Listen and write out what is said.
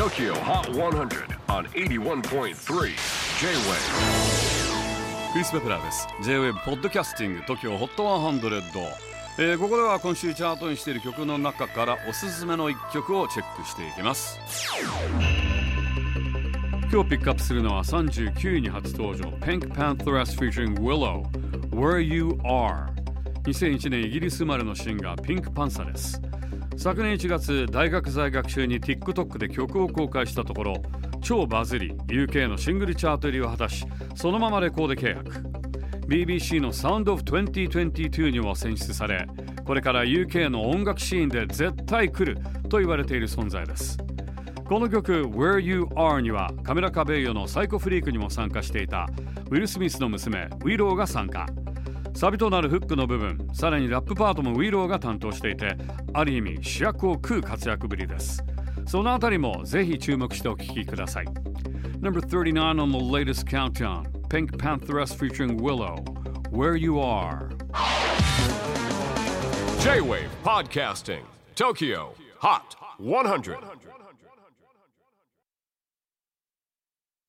TOKYO HOT 100 on 81.3 J-WAVE. クリス・ベプラーです。J-WAVE ポッドキャスティング TOKYO HOT 100、えー、ここでは今週チャートにしている曲の中からおすすめの一曲をチェックしていきます。今日ピックアップするのは39位に初登場 Pink Pantheress featuring Willow Where You Are 2001年イギリス生まれのシンガーピンクパンサーです。昨年1月大学在学中に TikTok で曲を公開したところ超バズり UK のシングルチャート入りを果たしそのままレコード契約。BBC の Sound of 2022にも選出されこれから UK の音楽シーンで絶対来ると言われている存在です。この曲 Where You Are にはカメラカベイヨのサイコフリークにも参加していたウィル・スミスの娘ウィローが参加。サビとなるフックの部分さらにラップパートもウィローが担当していてある意味主役を食う活躍ぶりですそのあたりもぜひ注目してお聞きください Number 39 on the latest countdown Pink Pantheress featuring Willow Where You Are J-WAVE PODCASTING TOKYO HOT 100